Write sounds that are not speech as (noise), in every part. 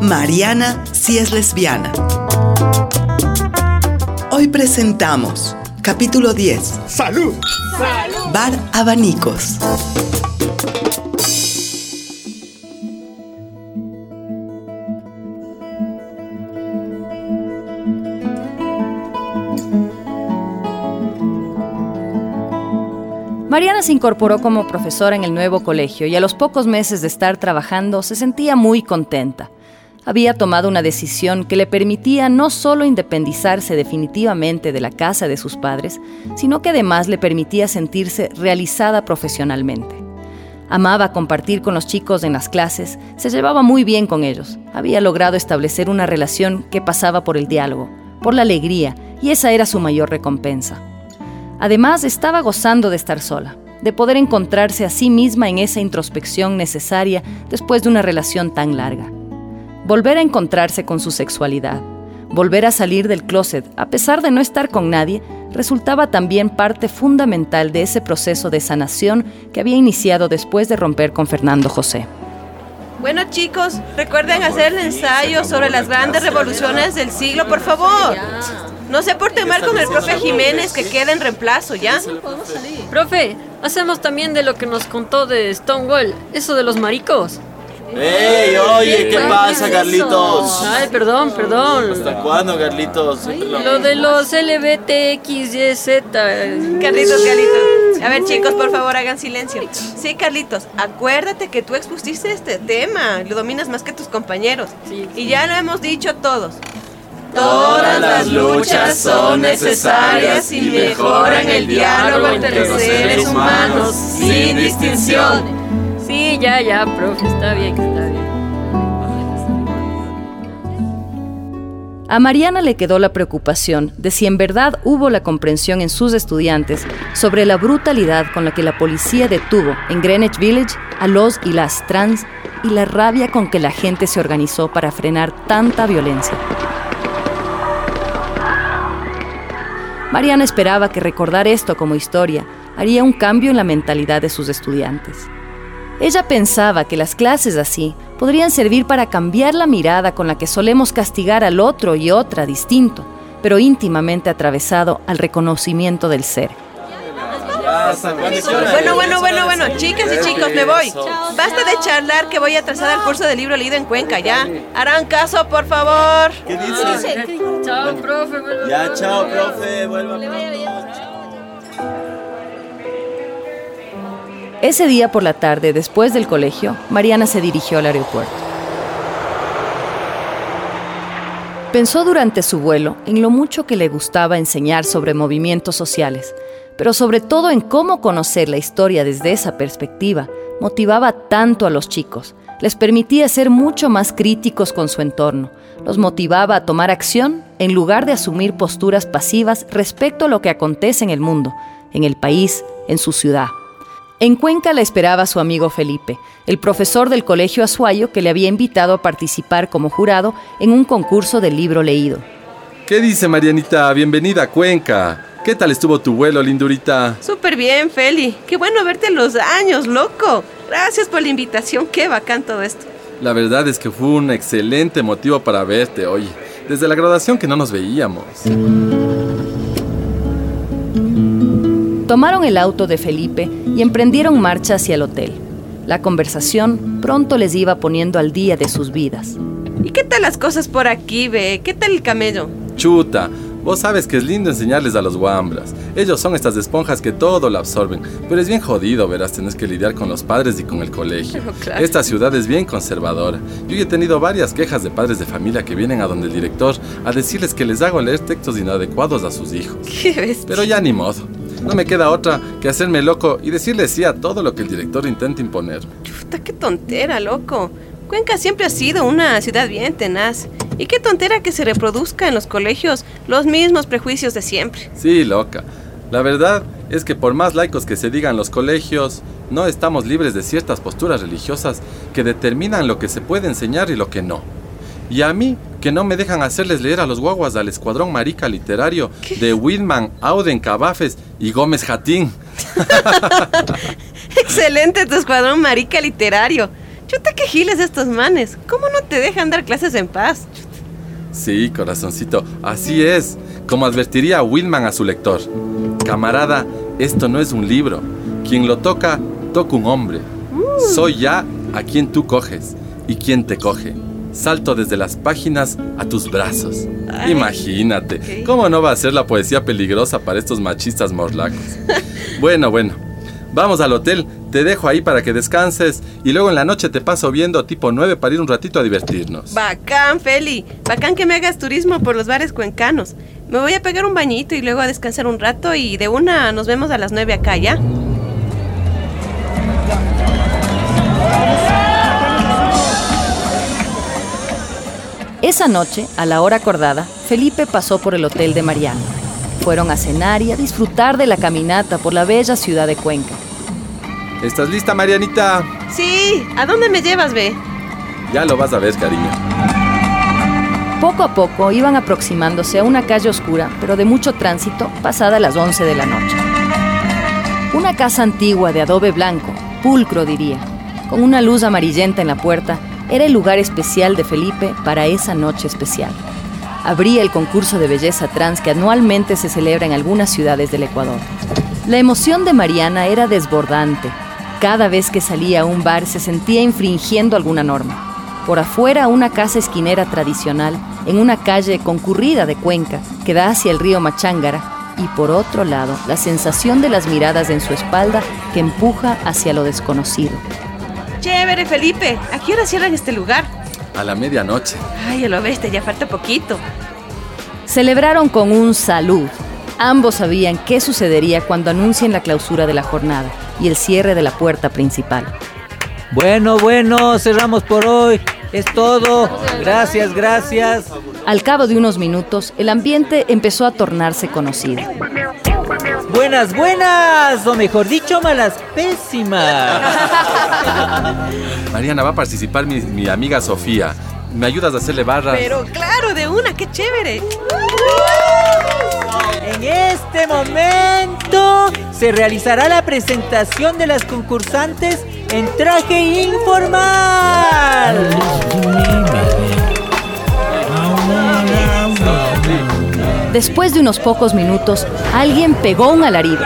Mariana si es lesbiana. Hoy presentamos capítulo 10. ¡Salud! Bar Abanicos. Mariana se incorporó como profesora en el nuevo colegio y a los pocos meses de estar trabajando se sentía muy contenta. Había tomado una decisión que le permitía no solo independizarse definitivamente de la casa de sus padres, sino que además le permitía sentirse realizada profesionalmente. Amaba compartir con los chicos en las clases, se llevaba muy bien con ellos. Había logrado establecer una relación que pasaba por el diálogo, por la alegría, y esa era su mayor recompensa. Además, estaba gozando de estar sola, de poder encontrarse a sí misma en esa introspección necesaria después de una relación tan larga. Volver a encontrarse con su sexualidad, volver a salir del closet, a pesar de no estar con nadie, resultaba también parte fundamental de ese proceso de sanación que había iniciado después de romper con Fernando José. Bueno chicos, recuerden hacer el ensayo sobre las grandes revoluciones del siglo, por favor. No se porten mal con el profe Jiménez que queda en reemplazo, ¿ya? Profe, hacemos también de lo que nos contó de Stonewall, eso de los maricos. ¡Ey, oye! ¿Qué pasa, Carlitos? Ay, perdón, perdón. ¿Hasta cuándo, Carlitos? Lo de los LBTXYZ. Carlitos, Carlitos. A ver, chicos, por favor, hagan silencio. Sí, Carlitos, acuérdate que tú expusiste este tema. Lo dominas más que tus compañeros. Y ya lo hemos dicho todos. Todas las luchas son necesarias y mejoran el diálogo entre los seres humanos sin distinción. Sí, ya, ya, profe, está bien, está bien. A Mariana le quedó la preocupación de si en verdad hubo la comprensión en sus estudiantes sobre la brutalidad con la que la policía detuvo en Greenwich Village a los y las trans y la rabia con que la gente se organizó para frenar tanta violencia. Mariana esperaba que recordar esto como historia haría un cambio en la mentalidad de sus estudiantes. Ella pensaba que las clases así podrían servir para cambiar la mirada con la que solemos castigar al otro y otra distinto, pero íntimamente atravesado al reconocimiento del ser. Bueno, bueno, bueno, bueno, chicas y chicos, me voy. Basta de charlar que voy atrasada al curso de libro leído en Cuenca, ¿ya? Harán caso, por favor. ¿Qué dices? Chao, profe. Ya, chao, profe. Vuelva. Ese día por la tarde, después del colegio, Mariana se dirigió al aeropuerto. Pensó durante su vuelo en lo mucho que le gustaba enseñar sobre movimientos sociales, pero sobre todo en cómo conocer la historia desde esa perspectiva motivaba tanto a los chicos, les permitía ser mucho más críticos con su entorno, los motivaba a tomar acción en lugar de asumir posturas pasivas respecto a lo que acontece en el mundo, en el país, en su ciudad. En Cuenca la esperaba su amigo Felipe, el profesor del Colegio Azuayo que le había invitado a participar como jurado en un concurso del libro leído. ¿Qué dice Marianita? Bienvenida a Cuenca. ¿Qué tal estuvo tu vuelo, lindurita? Súper bien, Feli. Qué bueno verte en los años, loco. Gracias por la invitación. Qué bacán todo esto. La verdad es que fue un excelente motivo para verte, oye. Desde la graduación que no nos veíamos. Tomaron el auto de Felipe y emprendieron marcha hacia el hotel. La conversación pronto les iba poniendo al día de sus vidas. ¿Y qué tal las cosas por aquí, ve? ¿Qué tal el camello? Chuta, vos sabes que es lindo enseñarles a los guambras. Ellos son estas esponjas que todo lo absorben. Pero es bien jodido, verás, tenés que lidiar con los padres y con el colegio. (laughs) Claro. Esta ciudad es bien conservadora. Yo he tenido varias quejas de padres de familia que vienen a donde el director a decirles que les hago leer textos inadecuados a sus hijos. (laughs) Qué bestia. Pero ya ni modo. No me queda otra que hacerme loco y decirle sí a todo lo que el director intenta imponer. Chuta, qué tontera, loco. Cuenca siempre ha sido una ciudad bien tenaz. Y qué tontera que se reproduzca en los colegios los mismos prejuicios de siempre. Sí, loca. La verdad es que por más laicos que se digan los colegios, no estamos libres de ciertas posturas religiosas que determinan lo que se puede enseñar y lo que no. Y a mí, que no me dejan hacerles leer a los guaguas al escuadrón marica literario de Whitman, Auden, Cabafes y Gómez Jatín. (laughs) Excelente tu escuadrón marica literario. Chuta, qué giles estos manes. ¿Cómo no te dejan dar clases en paz? Sí, corazoncito, así es, como advertiría Willman a su lector. Camarada, esto no es un libro. Quien lo toca, toca un hombre. Soy ya a quien tú coges y quien te coge. Salto desde las páginas a tus brazos. Ay, Imagínate. ¿cómo no va a ser la poesía peligrosa para estos machistas morlacos? (laughs) bueno, bueno, vamos al hotel, te dejo ahí para que descanses y luego en la noche te paso viendo tipo 9 para ir un ratito a divertirnos. Bacán, Feli. Bacán que me hagas turismo por los bares cuencanos. Me voy a pegar un bañito y luego a descansar un rato y de una nos vemos a las nueve acá, ¿ya? Esa noche, a la hora acordada, Felipe pasó por el hotel de Mariana. Fueron a cenar y a disfrutar de la caminata por la bella ciudad de Cuenca. ¿Estás lista, Marianita? Sí, ¿a dónde me llevas, ve? Ya lo vas a ver, cariño. Poco a poco iban aproximándose a una calle oscura, pero de mucho tránsito, pasada las 11 de la noche. Una casa antigua de adobe blanco, pulcro diría, con una luz amarillenta en la puerta, era el lugar especial de Felipe para esa noche especial. Abría el concurso de belleza trans que anualmente se celebra en algunas ciudades del Ecuador. La emoción de Mariana era desbordante. Cada vez que salía a un bar se sentía infringiendo alguna norma. Por afuera, una casa esquinera tradicional, en una calle concurrida de Cuenca, que da hacia el río Machángara, y por otro lado, la sensación de las miradas en su espalda que empuja hacia lo desconocido. Chévere, Felipe. ¿A qué hora cierran este lugar? A la medianoche. Ay, ya lo ves, ya falta poquito. Celebraron con un salud. Ambos sabían qué sucedería cuando anuncien la clausura de la jornada y el cierre de la puerta principal. Bueno, bueno, cerramos por hoy. Es todo. Gracias, gracias. Al cabo de unos minutos, el ambiente empezó a tornarse conocido. Buenas, buenas. O mejor dicho, malas pésimas. (laughs) Mariana, va a participar mi, mi amiga Sofía. ¿Me ayudas a hacerle barras? Pero claro, de una, qué chévere. En este momento se realizará la presentación de las concursantes en traje informal. Después de unos pocos minutos, alguien pegó un alarido.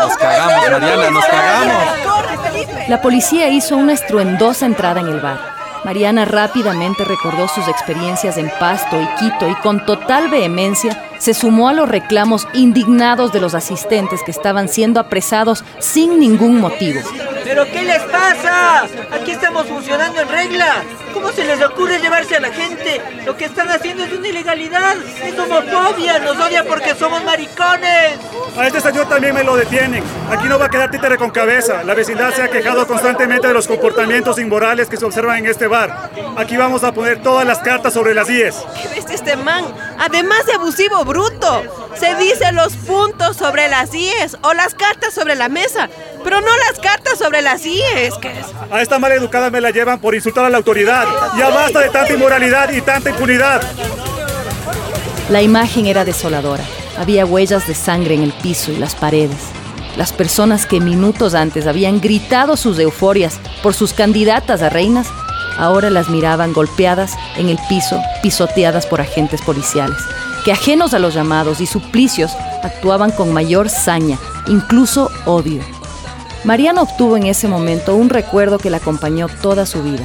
Nos cagamos, Mariana, nos cagamos. La policía hizo una estruendosa entrada en el bar. Mariana rápidamente recordó sus experiencias en Pasto y Quito y con total vehemencia se sumó a los reclamos indignados de los asistentes que estaban siendo apresados sin ningún motivo. ¿Pero qué les pasa? Aquí estamos funcionando en regla. ¿Cómo se les ocurre llevarse a la gente? Lo que están haciendo es una ilegalidad. Es homofobia. Nos odia porque somos maricones. A este señor también me lo detienen. Aquí no va a quedar títere con cabeza. La vecindad se ha quejado constantemente de los comportamientos inmorales que se observan en este bar. Aquí vamos a poner todas las cartas sobre las IES. ¿Qué bestia este man? Además de abusivo bruto. Se dice los puntos sobre las IES o las cartas sobre la mesa, pero no las cartas sobre las IES. ¿Qué es? A esta maleducada me la llevan por insultar a la autoridad. Ya basta de tanta inmoralidad y tanta impunidad. La imagen era desoladora. Había huellas de sangre en el piso y las paredes. Las personas que minutos antes habían gritado sus euforias por sus candidatas a reinas, ahora las miraban golpeadas en el piso, pisoteadas por agentes policiales, ajenos a los llamados y suplicios actuaban con mayor saña, incluso odio. Mariana obtuvo en ese momento un recuerdo que la acompañó toda su vida.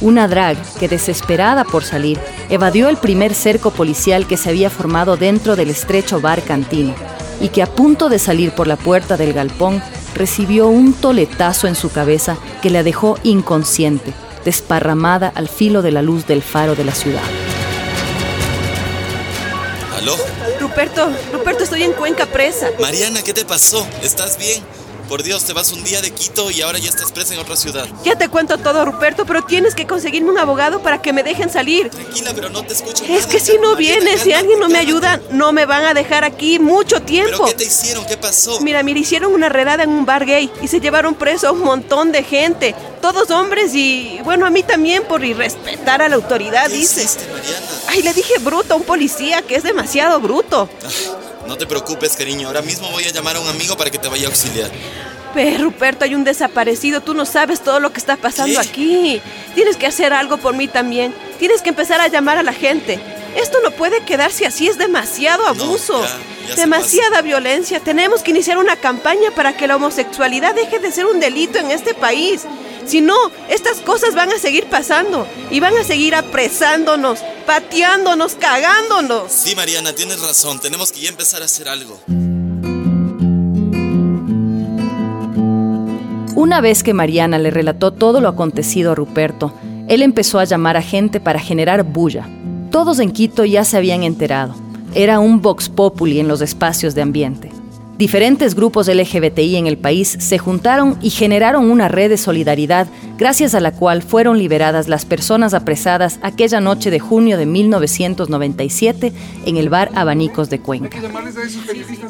Una drag que, desesperada por salir, evadió el primer cerco policial que se había formado dentro del estrecho bar cantina y que a punto de salir por la puerta del galpón recibió un toletazo en su cabeza que la dejó inconsciente, desparramada al filo de la luz del faro de la ciudad. Ruperto, Ruperto, estoy en Cuenca presa. Mariana, ¿qué te pasó? ¿Estás bien? Por Dios, te vas un día de Quito y ahora ya estás presa en otra ciudad. Ya te cuento todo, Ruperto, pero tienes que conseguirme un abogado para que me dejen salir. Tranquila, pero no te escucho. Es nada. que si no Mariana, viene, si alguien no me ayuda, no me van a dejar aquí mucho ¿Pero tiempo. qué te hicieron? ¿Qué pasó? Mira, mira, hicieron una redada en un bar gay y se llevaron preso a un montón de gente, todos hombres y, bueno, a mí también por irrespetar a la autoridad, ¿Qué dice. hiciste, Mariana? Ay, le dije bruto a un policía que es demasiado bruto. No te preocupes, cariño. Ahora mismo voy a llamar a un amigo para que te vaya a auxiliar. Ve, Ruperto, hay un desaparecido. Tú no sabes todo lo que está pasando ¿Qué? aquí. Tienes que hacer algo por mí también. Tienes que empezar a llamar a la gente. Esto no puede quedarse así, es demasiado abuso. ya, ya se demasiada violencia. Tenemos que iniciar una campaña para que la homosexualidad deje de ser un delito en este país. Si no, estas cosas van a seguir pasando y van a seguir apresándonos, pateándonos, cagándonos. Sí, Mariana, tienes razón. Tenemos que ya empezar a hacer algo. Una vez que Mariana le relató todo lo acontecido a Ruperto, él empezó a llamar a gente para generar bulla. Todos en Quito ya se habían enterado. Era un vox populi en los espacios de ambiente. Diferentes grupos LGBTI en el país se juntaron y generaron una red de solidaridad gracias a la cual fueron liberadas las personas apresadas aquella noche de junio de 1997 en el bar Abanicos de Cuenca.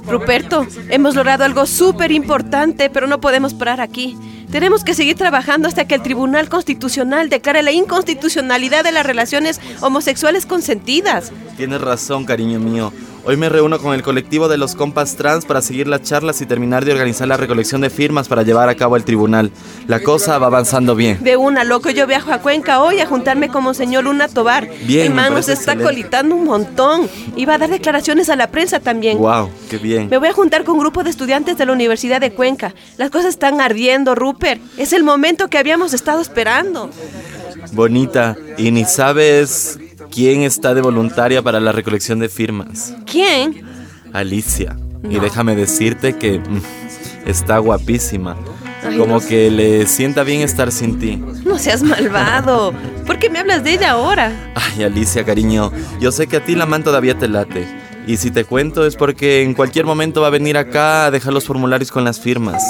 Ruperto, hemos logrado algo súper importante, pero no podemos parar aquí. Tenemos que seguir trabajando hasta que el Tribunal Constitucional declare la inconstitucionalidad de las relaciones homosexuales consentidas. Tienes razón, cariño mío. Hoy me reúno con el colectivo de los compas trans para seguir las charlas y terminar de organizar la recolección de firmas para llevar a cabo el tribunal. La cosa va avanzando bien. De una, loco, yo viajo a Cuenca hoy a juntarme como señor Luna Tobar. Bien, Mi mano se está excelente. colitando un montón. Y va a dar declaraciones a la prensa también. Wow, qué bien. Me voy a juntar con un grupo de estudiantes de la Universidad de Cuenca. Las cosas están ardiendo, Es el momento que habíamos estado esperando. Bonita. ¿Y ni sabes quién está de voluntaria para la recolección de firmas? ¿Quién? Alicia. Y déjame decirte que mm, está guapísima. Como que le sienta bien estar sin ti. No seas malvado. ¿Por qué me hablas de ella ahora? Ay, Alicia, cariño, yo sé que a ti la man todavía te late. Y si te cuento es porque en cualquier momento va a venir acá a dejar los formularios con las firmas.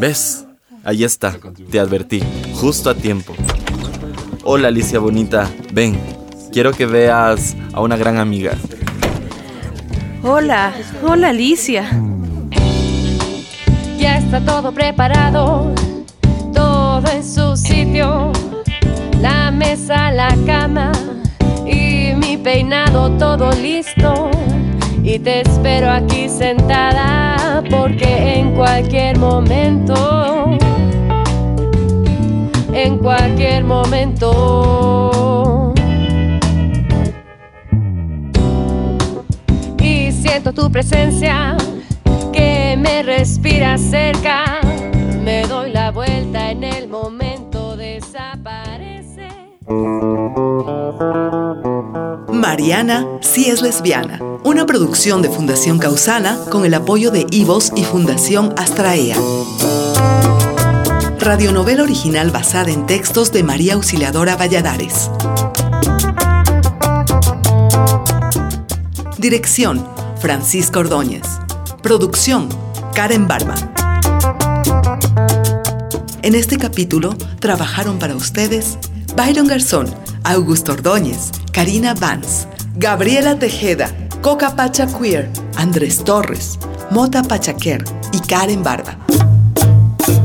¿Ves? Ahí está, te advertí, justo a tiempo. Hola, Alicia bonita, ven, quiero que veas a una gran amiga. Hola, hola Alicia. Ya está todo preparado, todo en su sitio. La mesa, la cama y mi peinado todo listo. Y te espero aquí sentada porque en cualquier momento, en cualquier momento. Y siento tu presencia que me respira cerca. Me doy la vuelta en el momento desaparece. Mariana sí es lesbiana, una producción de Fundación Causana con el apoyo de Ivos y Fundación Astraea. Radionovela original basada en textos de María Auxiliadora Valladares. Dirección, Francisco Ordóñez. Producción, Karen Barba. En este capítulo trabajaron para ustedes Byron Garzón, Augusto Ordóñez, Karina Vance, Gabriela Tejeda, Coca Pacha Queer, Andrés Torres, Mota Pachaquer y Karen Barba.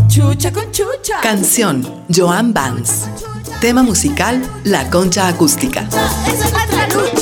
Chucha con chucha. Canción, Joan Vance. Tema musical, La Concha Acústica. Esa es.